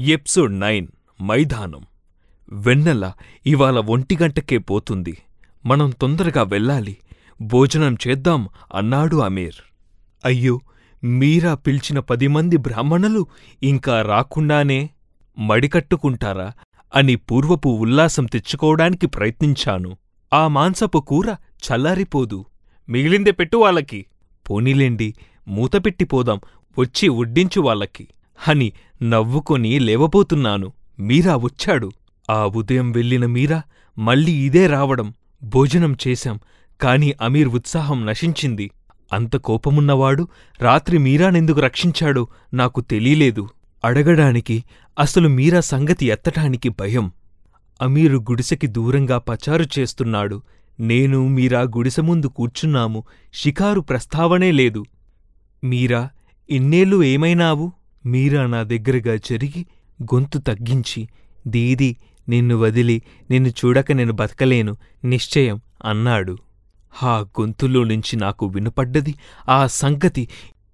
ఎప్సోడ్ nine మైదానం. వెన్నెల ఇవాళ ఒంటిగంటకే పోతుంది. మనం తొందరగా వెళ్ళాలి. భోజనం చేద్దాం అన్నాడు అమీర్. అయ్యో మీరా పిలిచిన పది మంది బ్రాహ్మణులు ఇంకా రాకుండానే మడికట్టుకుంటారా అని పూర్వపు ఉల్లాసం తెచ్చుకోవడానికి ప్రయత్నించాను. ఆ మాంసపు కూర చల్లారిపోదు. మిగిలిందే పెట్టు వాళ్ళకి. పోనీలేండి మూతపెట్టిపోదాం వచ్చి వడ్డించు వాళ్ళకి అని నవ్వుకొని లేవబోతున్నాను. మీరా వచ్చాడు. ఆ ఉదయం వెళ్ళిన మీరా మళ్ళీ ఇదే రావడం. భోజనం చేశాం. కాని అమీర్ ఉత్సాహం నశించింది. అంత కోపమున్నవాడు రాత్రి మీరానెందుకు రక్షించాడో నాకు తెలీలేదు అడగడానికి అసలు మీరా సంగతి ఎత్తటానికి భయం. అమీరు గుడిసెకి దూరంగా పచారు చేస్తున్నాడు. నేను మీరా గుడిసె ముందు కూర్చున్నాము. షికారు ప్రస్తావనే లేదు. మీరా ఇన్నేళ్ళు ఏమైనావు? మీరా నా దగ్గరగా జరిగి గొంతు తగ్గించి దీదీ నిన్ను వదిలి నిన్ను చూడక నేను బతకలేను నిశ్చయం అన్నాడు. ఆ గొంతులో నుంచి నాకు వినపడ్డది ఆ సంగతి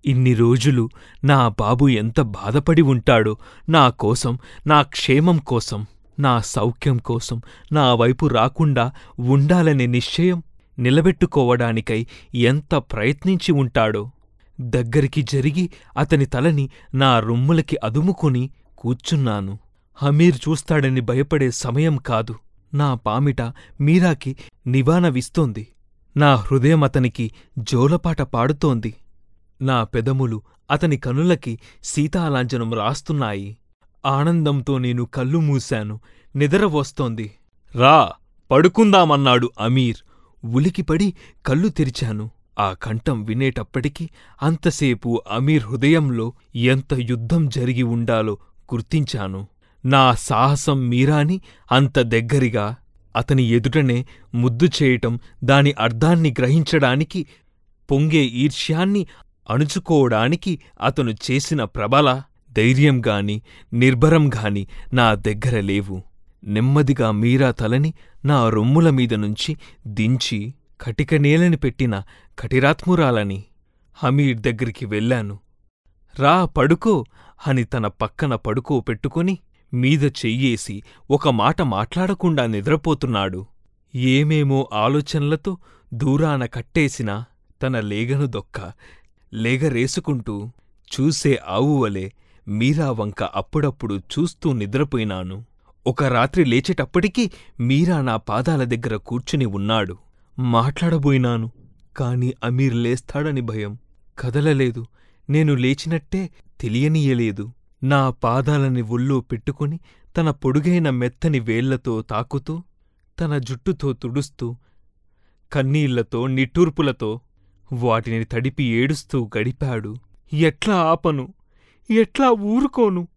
ఇన్ని రోజులు నా బాబు ఎంత బాధపడి ఉంటాడో నా కోసం నా క్షేమం కోసం నా సౌఖ్యం కోసం నా వైపు రాకుండా ఉండాలనే నిశ్చయం నిలబెట్టుకోవడానికై ఎంత ప్రయత్నించి ఉంటాడో. దగ్గరికి జరిగి అతని తలని నా రొమ్ములకి అదుముకొని కూర్చున్నాను. హమీర్ చూస్తాడని భయపడే సమయం కాదు. నా పామిట మీరాకి నివానవిస్తోంది నా హృదయం అతనికి జోలపాట పాడుతోంది. నా పెదములు అతని కనులకి సీతాలాంఛనం రాస్తున్నాయి. ఆనందంతో నేను కళ్ళు మూశాను. నిద్ర వస్తోంది. రా పడుకుందామన్నాడు అమీర్. ఉలికిపడి కళ్ళు తెరిచాను. ఆ కంఠం వినేటప్పటికి అంతసేపు అమీర్ హృదయంలో ఎంత యుద్ధం జరిగి ఉండాలో గుర్తించాను. నా సాహసం మీరాని అంత దగ్గరిగా అతని ఎదుటనే ముద్దు చేయటం దాని అర్ధాన్ని గ్రహించడానికి పొంగే ఈర్ష్యాన్ని అణుచుకోవడానికి అతను చేసిన ప్రబల ధైర్యంగాని నిర్భరంగాని నా దగ్గర లేవు. నెమ్మదిగా మీరా తలని నా రొమ్ముల మీద నుంచి దించి కటిక నేలని పెట్టిన కఠిరాత్మురాలని హమీద్ దగ్గరికి వెళ్ళాను. రా పడుకో అని తన పక్కన పడుకో పెట్టుకుని మీద చెయ్యేసి ఒక మాట మాట్లాడకుండా నిద్రపోతున్నాడు. ఏమేమో ఆలోచనలతో దూరాన కట్టేసిన తన లేగను దొక్క లేగరేసుకుంటూ చూసే ఆవువలే మీరా వంక అప్పుడప్పుడు చూస్తూ నిద్రపోయినాను. ఒక రాత్రి లేచేటప్పటికీ మీరా నా పాదాల దగ్గర కూర్చుని ఉన్నాడు. మాట్లాడబోయినాను. కాని అమీర్ లేస్తాడని భయం. కదలలేదు. నేను లేచినట్టే తెలియనీయలేదు. నా పాదాలని ఒళ్ళో పెట్టుకుని తన పొడుగైన మెత్తని వేళ్ళతో తాకుతూ తన జుట్టుతో తుడుస్తూ కన్నీళ్ళతో నిట్టూర్పులతో వాటిని తడిపి ఏడుస్తూ గడిపాడు. ఎట్లా ఆపను? ఎట్లా ఊరుకోను?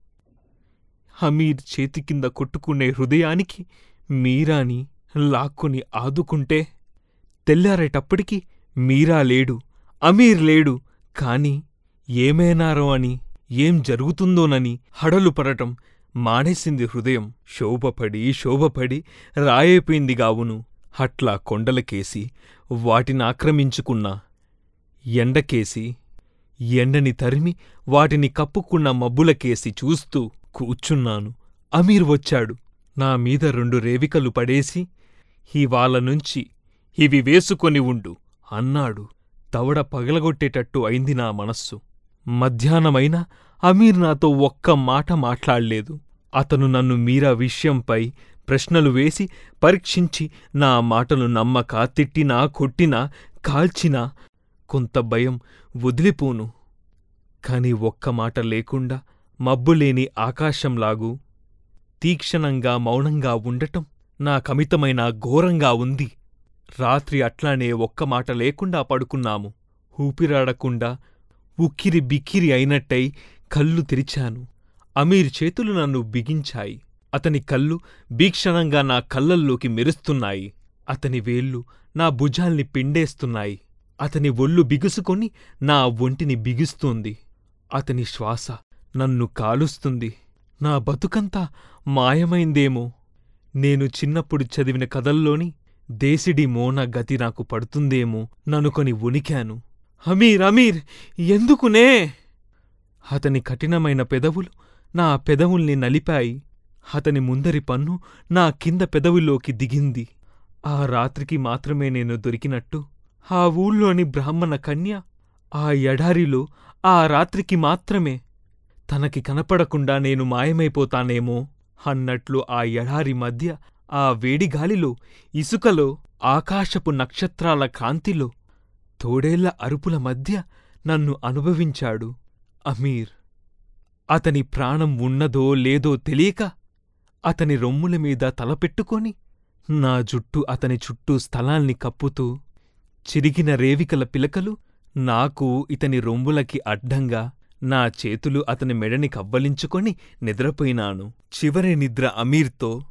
హమీర్ చేతికింద కొట్టుకునే హృదయానికి మీరాని లాక్కుని ఆదుకుంటే తెల్లారేటప్పటికి మీరా లేడు అమీర్ లేడు కాని ఏమైనారో అని ఏం జరుగుతుందోనని హడలు పడటం మానేసింది హృదయం. శోభపడి శోభపడి రాయైపోయింది గావును. హట్లా కొండలకేసి వాటినాక్రమించుకున్న ఎండకేసి ఎండని తరిమి వాటిని కప్పుకున్న మబ్బులకేసి చూస్తూ కూర్చున్నాను. అమీర్ వచ్చాడు. నా మీద రెండు రేవికలు పడేసి ఇవాళ నుంచి ఇవి వేసుకొని ఉండు. అన్నాడు. తవడ పగలగొట్టేటట్టు అయింది నా మనస్సు. మధ్యాహ్నమైనా అమీర్ నాతో ఒక్క మాట మాట్లాడలేదు. అతను నన్ను మీరా విషయంపై ప్రశ్నలు వేసి పరీక్షించి నా మాటను నమ్మక తిట్టినా కొట్టినా కాల్చినా కొంత భయం వదిలిపోను. కాని ఒక్క మాట లేకుండా మబ్బులేని ఆకాశంలాగూ తీక్షణంగా మౌనంగా ఉండటం నాకమితమైన ఘోరంగా ఉంది. రాత్రి అట్లానే ఒక్క మాట లేకుండా పడుకున్నాము. ఊపిరాడకుండా ఉక్కిరి బిక్కిరి అయినట్టై కళ్ళు తెరిచాను. అమీర్ చేతులు నన్ను బిగించాయి. అతని కళ్ళు భీక్షణంగా నా కళ్ళల్లోకి మెరుస్తున్నాయి. అతని వేళ్ళు నా భుజాల్ని పిండేస్తున్నాయి. అతని ఒళ్ళు బిగుసుకొని నా ఒంటిని బిగుస్తోంది. అతని శ్వాస నన్ను కాలుస్తుంది. నా బతుకంతా మాయమైందేమో. నేను చిన్నప్పుడు చదివిన కథల్లోని దేశిడి మోన గతి నాకు పడుతుందేమో ననుకొని ఉనికాను. అమీర్ అమీర్ ఎందుకునే? అతని కఠినమైన పెదవులు నా పెదవుల్ని నలిపాయి. అతని ముందరి పన్ను నా కింద పెదవిలోకి దిగింది. ఆ రాత్రికి మాత్రమే నేను దొరికినట్టు ఆ ఊళ్ళోని బ్రాహ్మణ కన్య ఆ ఎడారిలో ఆ రాత్రికి మాత్రమే. తనకి కనపడకుండా నేను మాయమైపోతానేమో అన్నట్లు ఆ ఎడారి మధ్య ఆ వేడిగాలిలో ఇసుకలో ఆకాశపు నక్షత్రాల కాంతిలో తోడేళ్ళ అరుపుల మధ్య నన్ను అనుభవించాడు అమీర్. అతని ప్రాణం ఉన్నదో లేదో తెలియక అతని రొమ్ముల మీద తలపెట్టుకొని నా జుట్టు అతని చుట్టూ స్థలాల్ని కప్పుతూ చిరిగిన రేవికల పిలకలు నాకు ఇతని రొమ్ములకి అడ్డంగా నా చేతులు అతని మెడని కవ్వలించుకొని నిద్రపోయినాను. చివరి నిద్ర అమీర్తో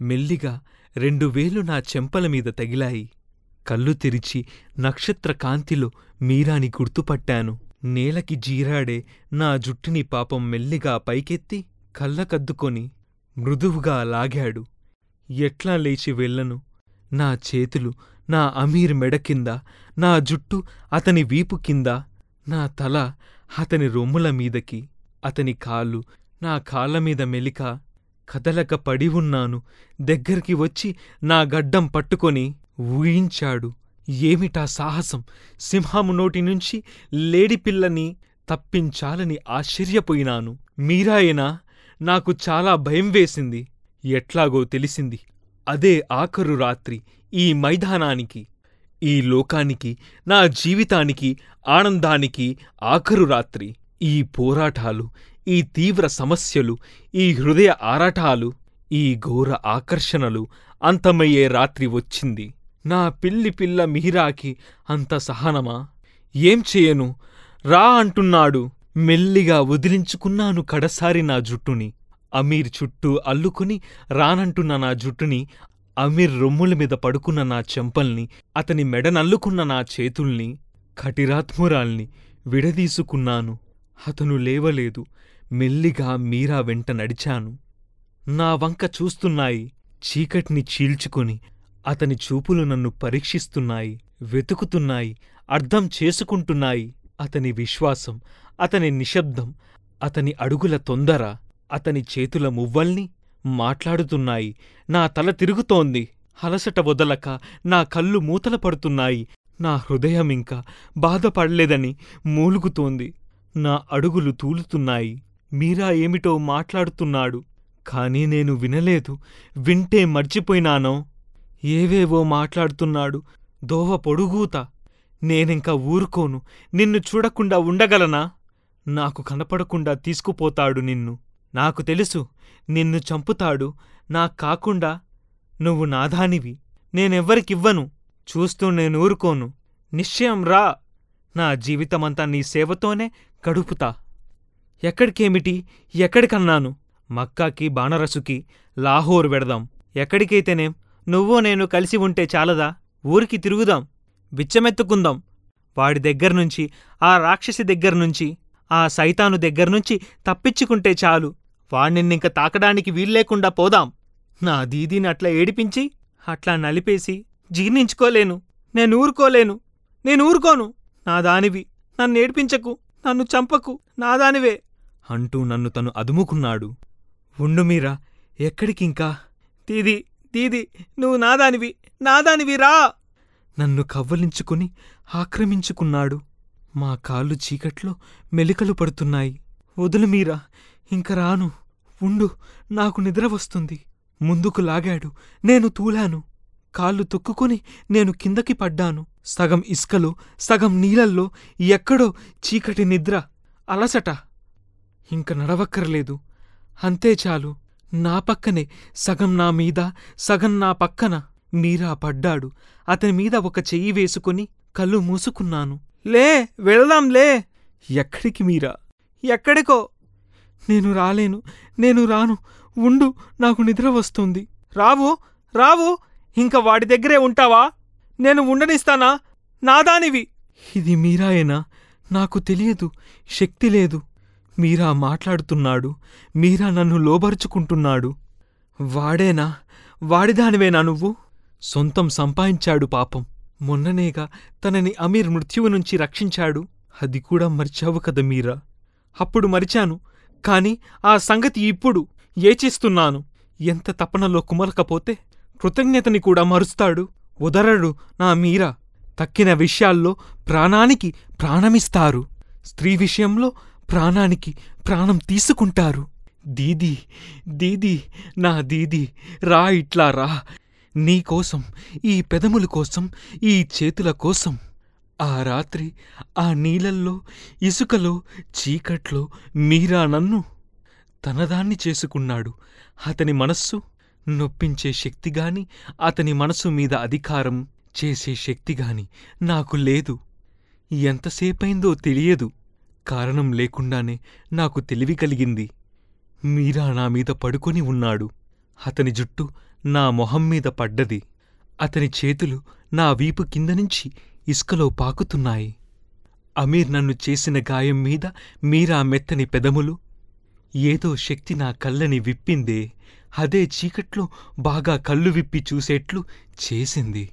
మెల్లిగా రెండు వేలు నా చెంపలమీద తగిలాయి. కళ్ళు తెరిచి నక్షత్ర కాంతిలో మీరాని గుర్తుపట్టాను. నేలకి జీరాడే నా జుట్టుని పాపం మెల్లిగా పైకెత్తి కళ్ళకద్దుకొని మృదువుగా లాగాడు. ఎట్లా లేచి వెళ్ళను? నా చేతులు నా అమీర్ మెడ కింద నా జుట్టు అతని వీపు కింద నా తల అతని రొమ్ముల మీదకి అతని కాళ్ళు నా కాళ్ళమీద మెలిక కదలక పడి ఉన్నాను. దగ్గరికి వచ్చి నా గడ్డం పట్టుకొని ఊయించాడు ఏమిటా సాహసం? సింహము నోటి నుంచి లేడిపిల్లని తప్పించాలని ఆశ్చర్యపోయినాను. మీరాయనా? నాకు చాలా భయం వేసింది. ఎట్లాగో తెలిసింది. అదే ఆఖరు రాత్రి ఈ మైదానానికి. ఈ లోకానికి నా జీవితానికి ఆనందానికి ఆఖరు రాత్రి. ఈ పోరాటాలు ఈ తీవ్ర సమస్యలు ఈ హృదయ ఆరాటాలు ఈ ఘోర ఆకర్షణలు అంతమయ్యే రాత్రి వచ్చింది. నా పిల్లి పిల్ల మిహిరాకి అంత సహనమా? ఏం చేయను? రా అంటున్నాడు. మెల్లిగా వదిలించుకున్నాను కడసారి నా జుట్టుని. అమీర్ చుట్టూ అల్లుకుని రానంటున్న నా జుట్టుని అమీర్ రొమ్ముల మీద పడుకున్న నా చెంపల్ని అతని మెడనల్లుకున్న నా చేతుల్ని కటిరాత్మురాల్ని విడదీసుకున్నాను. అతను లేవలేదు. మెల్లిగా మీరా వెంట నడిచాను. నా వంక చూస్తున్నాయి. చీకటిని చీల్చుకుని అతని చూపులు నన్ను పరీక్షిస్తున్నాయి. వెతుకుతున్నాయి. అర్థం చేసుకుంటున్నాయి. అతని విశ్వాసం అతని నిశ్శబ్దం అతని అడుగుల తొందర అతని చేతుల మువ్వల్ని మాట్లాడుతున్నాయి. నా తల తిరుగుతోంది. అలసట వదలక నా కళ్ళు మూతల పడుతున్నాయి. నా హృదయమింక బాధపడలేదని మూలుగుతోంది. నా అడుగులు తూలుతున్నాయి. మీరా ఏమిటో మాట్లాడుతున్నాడు. కాని నేను వినలేదు. వింటే మర్చిపోయినానో. ఏవేవో మాట్లాడుతున్నాడు. దోవ పొడుగూత. నేనింక ఊరుకోను. నిన్ను చూడకుండా ఉండగలనా? నాకు కనపడకుండా తీసుకుపోతాడు నిన్ను. నాకు తెలుసు. నిన్ను చంపుతాడు. నా కాకుండా నువ్వు నాదానివి నేనెవ్వరికివ్వను. చూస్తూ నేనూరుకోను. నిశ్చయం రా. నా జీవితమంతా నీ సేవతోనే గడుపుతా ఎక్కడికేమిటి? ఎక్కడికన్నాను? మక్కాకి బాణరసుకి లాహోర్ వెడదాం. ఎక్కడికైతేనేం? నువ్వో నేను కలిసి ఉంటే చాలదా? ఊరికి తిరుగుదాం. బిచ్చమెత్తుకుందాం. వాడి దగ్గర్నుంచి ఆ రాక్షసి దగ్గర్నుంచి ఆ సైతాను దగ్గర్నుంచి తప్పించుకుంటే చాలు. వాణ్ణిన్నింక తాకడానికి వీల్లేకుండా పోదాం. నా దీదీని అట్లా ఏడిపించి అట్లా నలిపేసి జీర్ణించుకోలేను. నేను ఊరుకోలేను నేను ఊరుకోను నా దానివి నన్ను ఏడిపించకు నన్ను చంపకు. నా దానివే అంటూ నన్ను తను అదుముకున్నాడు. ఉండు మీరా ఎక్కడికింకా? దీది దీది నువ్వు నాదానివి. నాదానివి రా. నన్ను కవ్వలించుకుని ఆక్రమించుకున్నాడు. మా కాళ్ళు చీకట్లో మెలికలు పడుతున్నాయి. వదులు మీరా ఇంక రాను. ఉండు నాకు నిద్ర వస్తుంది. ముందుకు లాగాడు. నేను తూలాను. కాళ్ళు తొక్కుకొని నేను కిందకి పడ్డాను. సగం ఇసుకలో సగం నీళ్ళల్లో ఎక్కడో చీకటి నిద్ర అలసట. ఇంక నడవక్కర్లేదు. అంతే చాలు. నా పక్కనే సగం నా మీద సగం నా పక్కన మీరా పడ్డాడు. అతని మీద ఒక చెయ్యి వేసుకుని కళ్ళు మూసుకున్నాను. లే వెళదాం లే. ఎక్కడికి మీరా? ఎక్కడికో? నేను రాలేను నేను రాను. ఉండు నాకు నిద్ర వస్తుంది. రావు రావు. ఇంక వాడి దగ్గరే ఉంటావా? నేను ఉండనిస్తానా? నాదానివి. ఇది మీరాయేనా? నాకు తెలియదు శక్తి లేదు. మీరా మాట్లాడుతున్నాడు మీరా నన్ను లోబరుచుకుంటున్నాడు. వాడేనా? వాడిదానివేనా నువ్వు? సొంతం సంపాదించాడు పాపం. మొన్ననేగా తనని అమీర్ మృత్యువు నుంచి రక్షించాడు. అది కూడా మర్చావు కదా మీరా? అప్పుడు మరిచాను కాని ఆ సంగతి ఇప్పుడు ఏచేస్తున్నాను. ఎంత తపనలో కుమలకపోతే కృతజ్ఞతని కూడా మరుస్తాడు. ఉదరడు నా మీరా తక్కిన విషయాల్లో ప్రాణానికి ప్రాణమిస్తారు. స్త్రీ విషయంలో ప్రాణానికి ప్రాణం తీసుకుంటారు. దీదీ దీదీ నా దీదీ రా ఇట్లా రా. నీకోసం ఈ పెదముల కోసం ఈ చేతుల కోసం. ఆ రాత్రి ఆ నీళ్ళల్లో ఇసుకలో చీకట్లో మీరా నన్ను తనదాన్ని చేసుకున్నాడు. అతని మనస్సు నొప్పించే శక్తిగాని అతని మనసు మీద అధికారం చేసే శక్తిగాని నాకు లేదు. ఎంతసేపైందో తెలియదు. కారణం లేకుండానే నాకు తెలివి కలిగింది. మీరా నా మీద పడుకొని ఉన్నాడు. అతని జుట్టు నా మొహం మీద పడ్డది. అతని చేతులు నా వీపు కింద నుంచి ఇసుకలో పాకుతున్నాయి. అమీర్ నన్ను చేసిన గాయం మీద మీరా మెత్తని పెదములు. ఏదో శక్తి నా కళ్ళని విప్పిందే. అదే చీకట్లో బాగా కళ్ళు విప్పి చూసేట్లు చేసింది.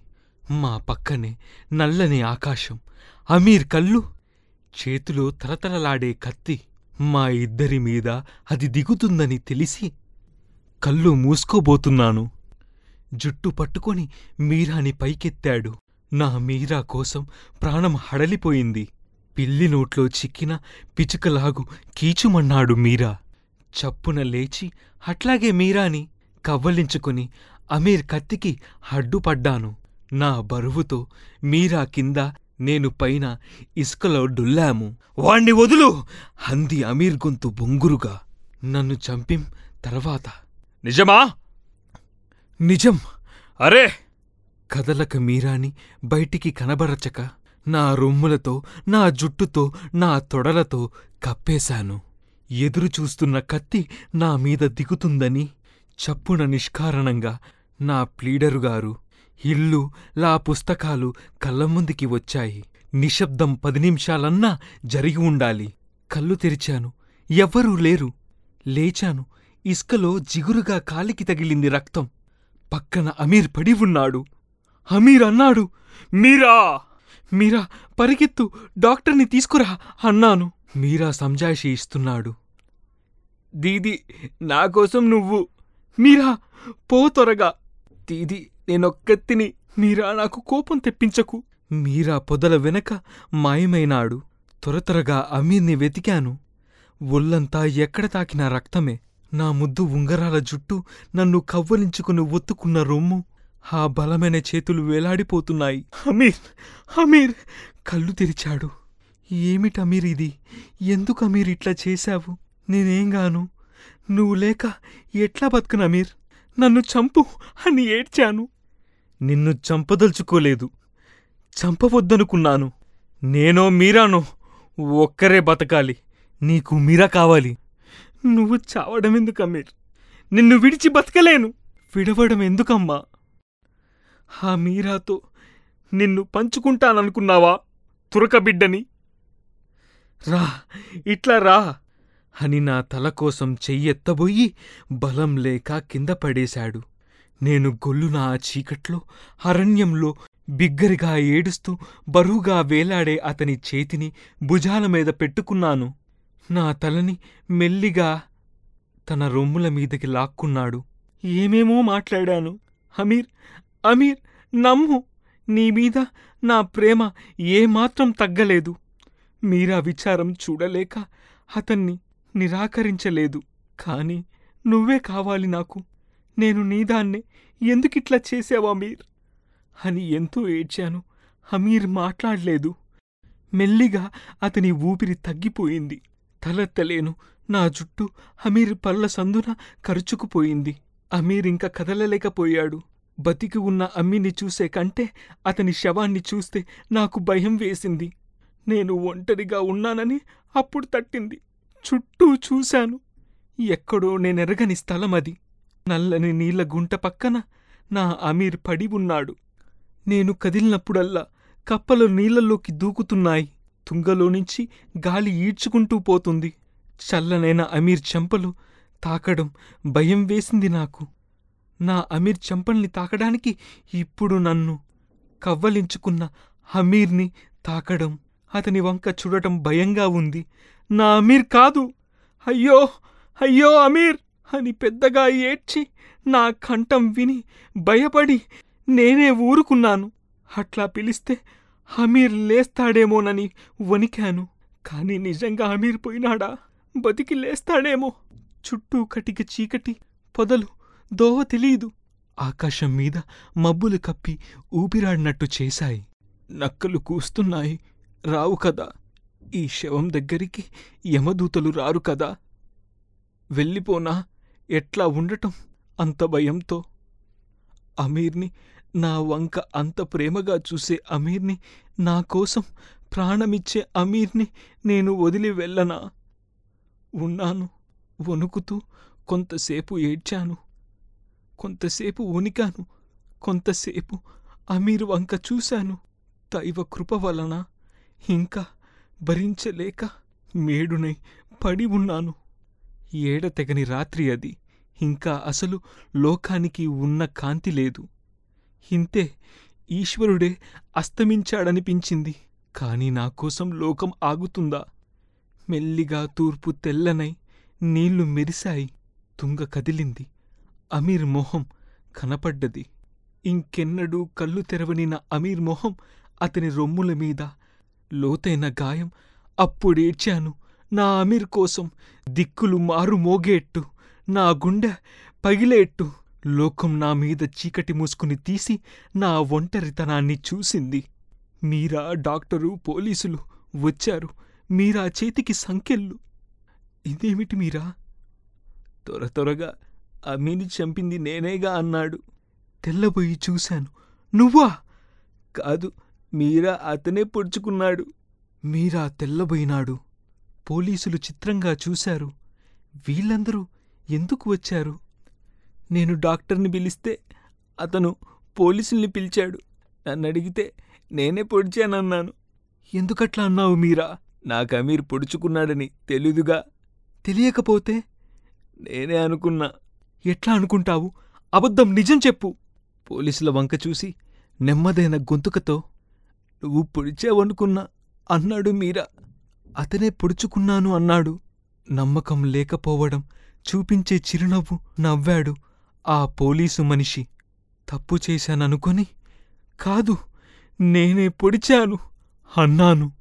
మా పక్కనే నల్లని ఆకాశం అమీర్ కళ్ళు చేతిలో తలతలలాడే కత్తి మా ఇద్దరి మీద అది దిగుతుందని తెలిసి కళ్ళు మూసుకోబోతున్నాను. జుట్టు పట్టుకొని మీరాని పైకెత్తాడు. నా మీరా కోసం ప్రాణం హడలిపోయింది. పిల్లి నోట్లో చిక్కిన పిచుకలాగు కీచుమన్నాడు మీరా. చప్పున లేచి అట్లాగే మీరాని కవ్వలించుకుని అమీర్ కత్తికి అడ్డుపడ్డాను నా బరువుతో మీరా కింద నేను పైన ఇసుకలో డుల్లాము. వాణ్ణి వదులు! అంది అమీర్ గొంతు బొంగురుగా. నన్ను చంపిం తర్వాత. నిజమా? నిజం. అరే! కదలక మీరాని బయటికి కనబరచక నా రొమ్ములతో నా జుట్టుతో నా తొడలతో కప్పేశాను. ఎదురుచూస్తున్న కత్తి నా మీద దిగుతుందని చప్పున నిష్కారణంగా నా ప్లీడరుగారు ఇల్లు లా పుస్తకాలు కళ్ళ ముందుకి వచ్చాయి. నిశ్శబ్దం పది నిమిషాలన్నా జరిగి ఉండాలి. కళ్ళు తెరిచాను. ఎవ్వరూ లేరు. లేచాను. ఇసుకలో జిగురుగా కాలికి తగిలింది రక్తం. పక్కన అమీర్ పడి ఉన్నాడు. అమీర్ అన్నాడు మీరా! మీరా! పరిగెత్తు! డాక్టర్ని తీసుకురా! అన్నాను. మీరా సంజాయిషి ఇస్తున్నాడు. దీది నాకోసం నువ్వు. మీరా పో త్వరగా. దీది నేనొక్కత్తిని మీరా నాకు కోపం తెప్పించకు. మీరా పొదల వెనక మాయమైనాడు. త్వరత్వరగా అమీర్ని వెతికాను. ఒళ్ళంతా ఎక్కడ తాకినా రక్తమే. నా ముద్దు ఉంగరాల జుట్టు నన్ను కవ్వలించుకుని ఒత్తుకున్న రొమ్ము. ఆ బలమైన చేతులు వేలాడిపోతున్నాయి. అమీర్ అమీర్. కళ్ళు తెరిచాడు. ఏమిటి అమీర్ ఇది? ఎందుకు అమీర్ ఇట్లా చేశావు? నేనేంగాను నువ్వు లేక ఎట్లా బతుకును అమీర్? నన్ను చంపు అని ఏడ్చాను. నిన్ను చంపదలుచుకోలేదు. చంపవద్దనుకున్నాను. నేనో మీరానో ఒక్కరే బతకాలి. నీకు మీరా కావాలి. నువ్వు చావడం ఎందుకు అమీర్? నిన్ను విడిచి బతకలేను. విడవడం ఎందుకమ్మా? ఆ మీరాతో నిన్ను పంచుకుంటాననుకున్నావా? తురకబిడ్డని రా ఇట్లా రా అని నా తల కోసం చెయ్యెత్తబోయి బలం లేక కింద పడేశాడు. నేను గొల్లున ఆ చీకట్లో అరణ్యంలో బిగ్గరిగా ఏడుస్తూ బరువుగా వేలాడే అతని చేతిని భుజాల మీద పెట్టుకున్నాను. నా తలని మెల్లిగా తన రొమ్ముల మీదకి లాక్కున్నాడు. ఏమేమో మాట్లాడాను. అమీర్ అమీర్ నమ్ము నీ మీద నా ప్రేమ ఏమాత్రం తగ్గలేదు. మీరా విచారం చూడలేక అతన్ని నిరాకరించలేదు. కాని నువ్వే కావాలి నాకు. నేను నీదాన్నే ఎందుకిట్లా చేసావా మీర్ అని ఎంతో ఏడ్చాను. హమీర్ మాట్లాడలేదు. మెల్లిగా అతని ఊపిరి తగ్గిపోయింది. తలెత్తలేను. నా జుట్టు హమీర్ పళ్ళ సందున కరుచుకుపోయింది. అమీర్ కదలలేకపోయాడు. బతికి ఉన్న అమ్మిని చూసే కంటే అతని శవాన్ని చూస్తే నాకు భయం వేసింది. నేను ఒంటరిగా ఉన్నానని అప్పుడు తట్టింది. చుట్టూ చూశాను. ఎక్కడో నేనెరగని స్థలం అది. నల్లని నీళ్ళ గుంట పక్కన నా అమీర్ పడి ఉన్నాడు. నేను కదిలినప్పుడల్లా కప్పలు నీళ్ళలోకి దూకుతున్నాయి. తుంగలోనుంచి గాలి ఈడ్చుకుంటూ పోతుంది. చల్లనైన అమీర్ చెంపలు తాకడం భయం వేసింది నాకు. నా అమీర్ చెంపల్ని తాకడానికి ఇప్పుడు నన్ను కవ్వలించుకున్న అమీర్ని తాకడం అతని వంక చూడటం భయంగా ఉంది. నా అమీర్ కాదు. అయ్యో అయ్యో అమీర్ అని పెద్దగా ఏడ్చి నా కంఠం విని భయపడి నేనే ఊరుకున్నాను. అట్లా పిలిస్తే అమీర్ లేస్తాడేమోనని వణికాను. కాని నిజంగా అమీర్ పోయినాడా? బతికి లేస్తాడేమో. చుట్టూ కటిక చీకటి పొదలు దోవ తెలీదు. ఆకాశం మీద మబ్బులు కప్పి ఊపిరాడినట్టు చేశాయి. నక్కలు కూస్తున్నాయి. రావు కదా? ఈ శవం దగ్గరికి యమదూతలు రారు కదా? వెళ్ళిపోనా? ఎట్లా ఉండటం అంత భయంతో? అమీర్ని నా వంక అంత ప్రేమగా చూసే అమీర్ని నా కోసం ప్రాణమిచ్చే అమీర్ని నేను వదిలి వెళ్ళనా? ఉన్నాను వణుకుతూ కొంతసేపు ఏడ్చాను కొంతసేపు వణికాను కొంతసేపు అమీర్ వంక చూశాను. దైవ కృప వలన ఇంకా భరించలేక మేడునై పడి ఉన్నాను. ఏడతెగని రాత్రి అది. ఇంకా అసలు లోకానికి ఉన్న కాంతి లేదు. ఇంతే ఈశ్వరుడే అస్తమించాడనిపించింది. కాని నాకోసం లోకం ఆగుతుందా? మెల్లిగా తూర్పు తెల్లనై నీళ్ళు మెరిశాయి. తుంగ కదిలింది. అమీర్ మొహం కనపడ్డది. ఇంకెన్నడూ కళ్ళు తెరవని నా అమీర్ మొహం అతని రొమ్ముల మీద లోతైన గాయం అప్పుడేడ్చాను. నా అమీర్ కోసం దిక్కులు మారుమోగేట్టు. నా గుండె పగిలేట్టు. లోకం నా మీద చీకటి మూసుకుని తీసి నా ఒంటరితనాన్ని చూసింది. మీరా డాక్టరు పోలీసులు వచ్చారు. మీరా చేతికి సంకెళ్ళు ఇదేమిటి మీరా? త్వర త్వరగా అమీని చంపింది నేనేగా అన్నాడు. తెల్లబోయి చూశాను. నువ్వా? కాదు. మీరా అతనే పొడుచుకున్నాడు. మీరా తెల్లబోయినాడు. పోలీసులు చిత్రంగా చూశారు. వీళ్ళందరూ ఎందుకు వచ్చారు? నేను డాక్టర్ని పిలిస్తే అతను పోలీసుల్ని పిలిచాడు. నన్నడిగితే నేనే పొడిచానన్నాను. ఎందుకట్లా అన్నావు మీరా? నాకు అమీర్ పొడుచుకున్నాడని తెలీదుగా తెలియకపోతే? నేనే అనుకున్నా. ఎట్లా అనుకుంటావు? అబద్ధం నిజం చెప్పు. పోలీసుల వంక చూసి నెమ్మదైన గొంతుకతో నువ్వు పొడిచావనుకున్నా అన్నాడు మీరా. అతనే పొడుచుకున్నాను అన్నాడు. నమ్మకం లేకపోవడం చూపించే చిరునవ్వు నవ్వాడు ఆ పోలీసు మనిషి. తప్పు చేశాననుకొని కాదు నేనే పొడిచాను అన్నాను.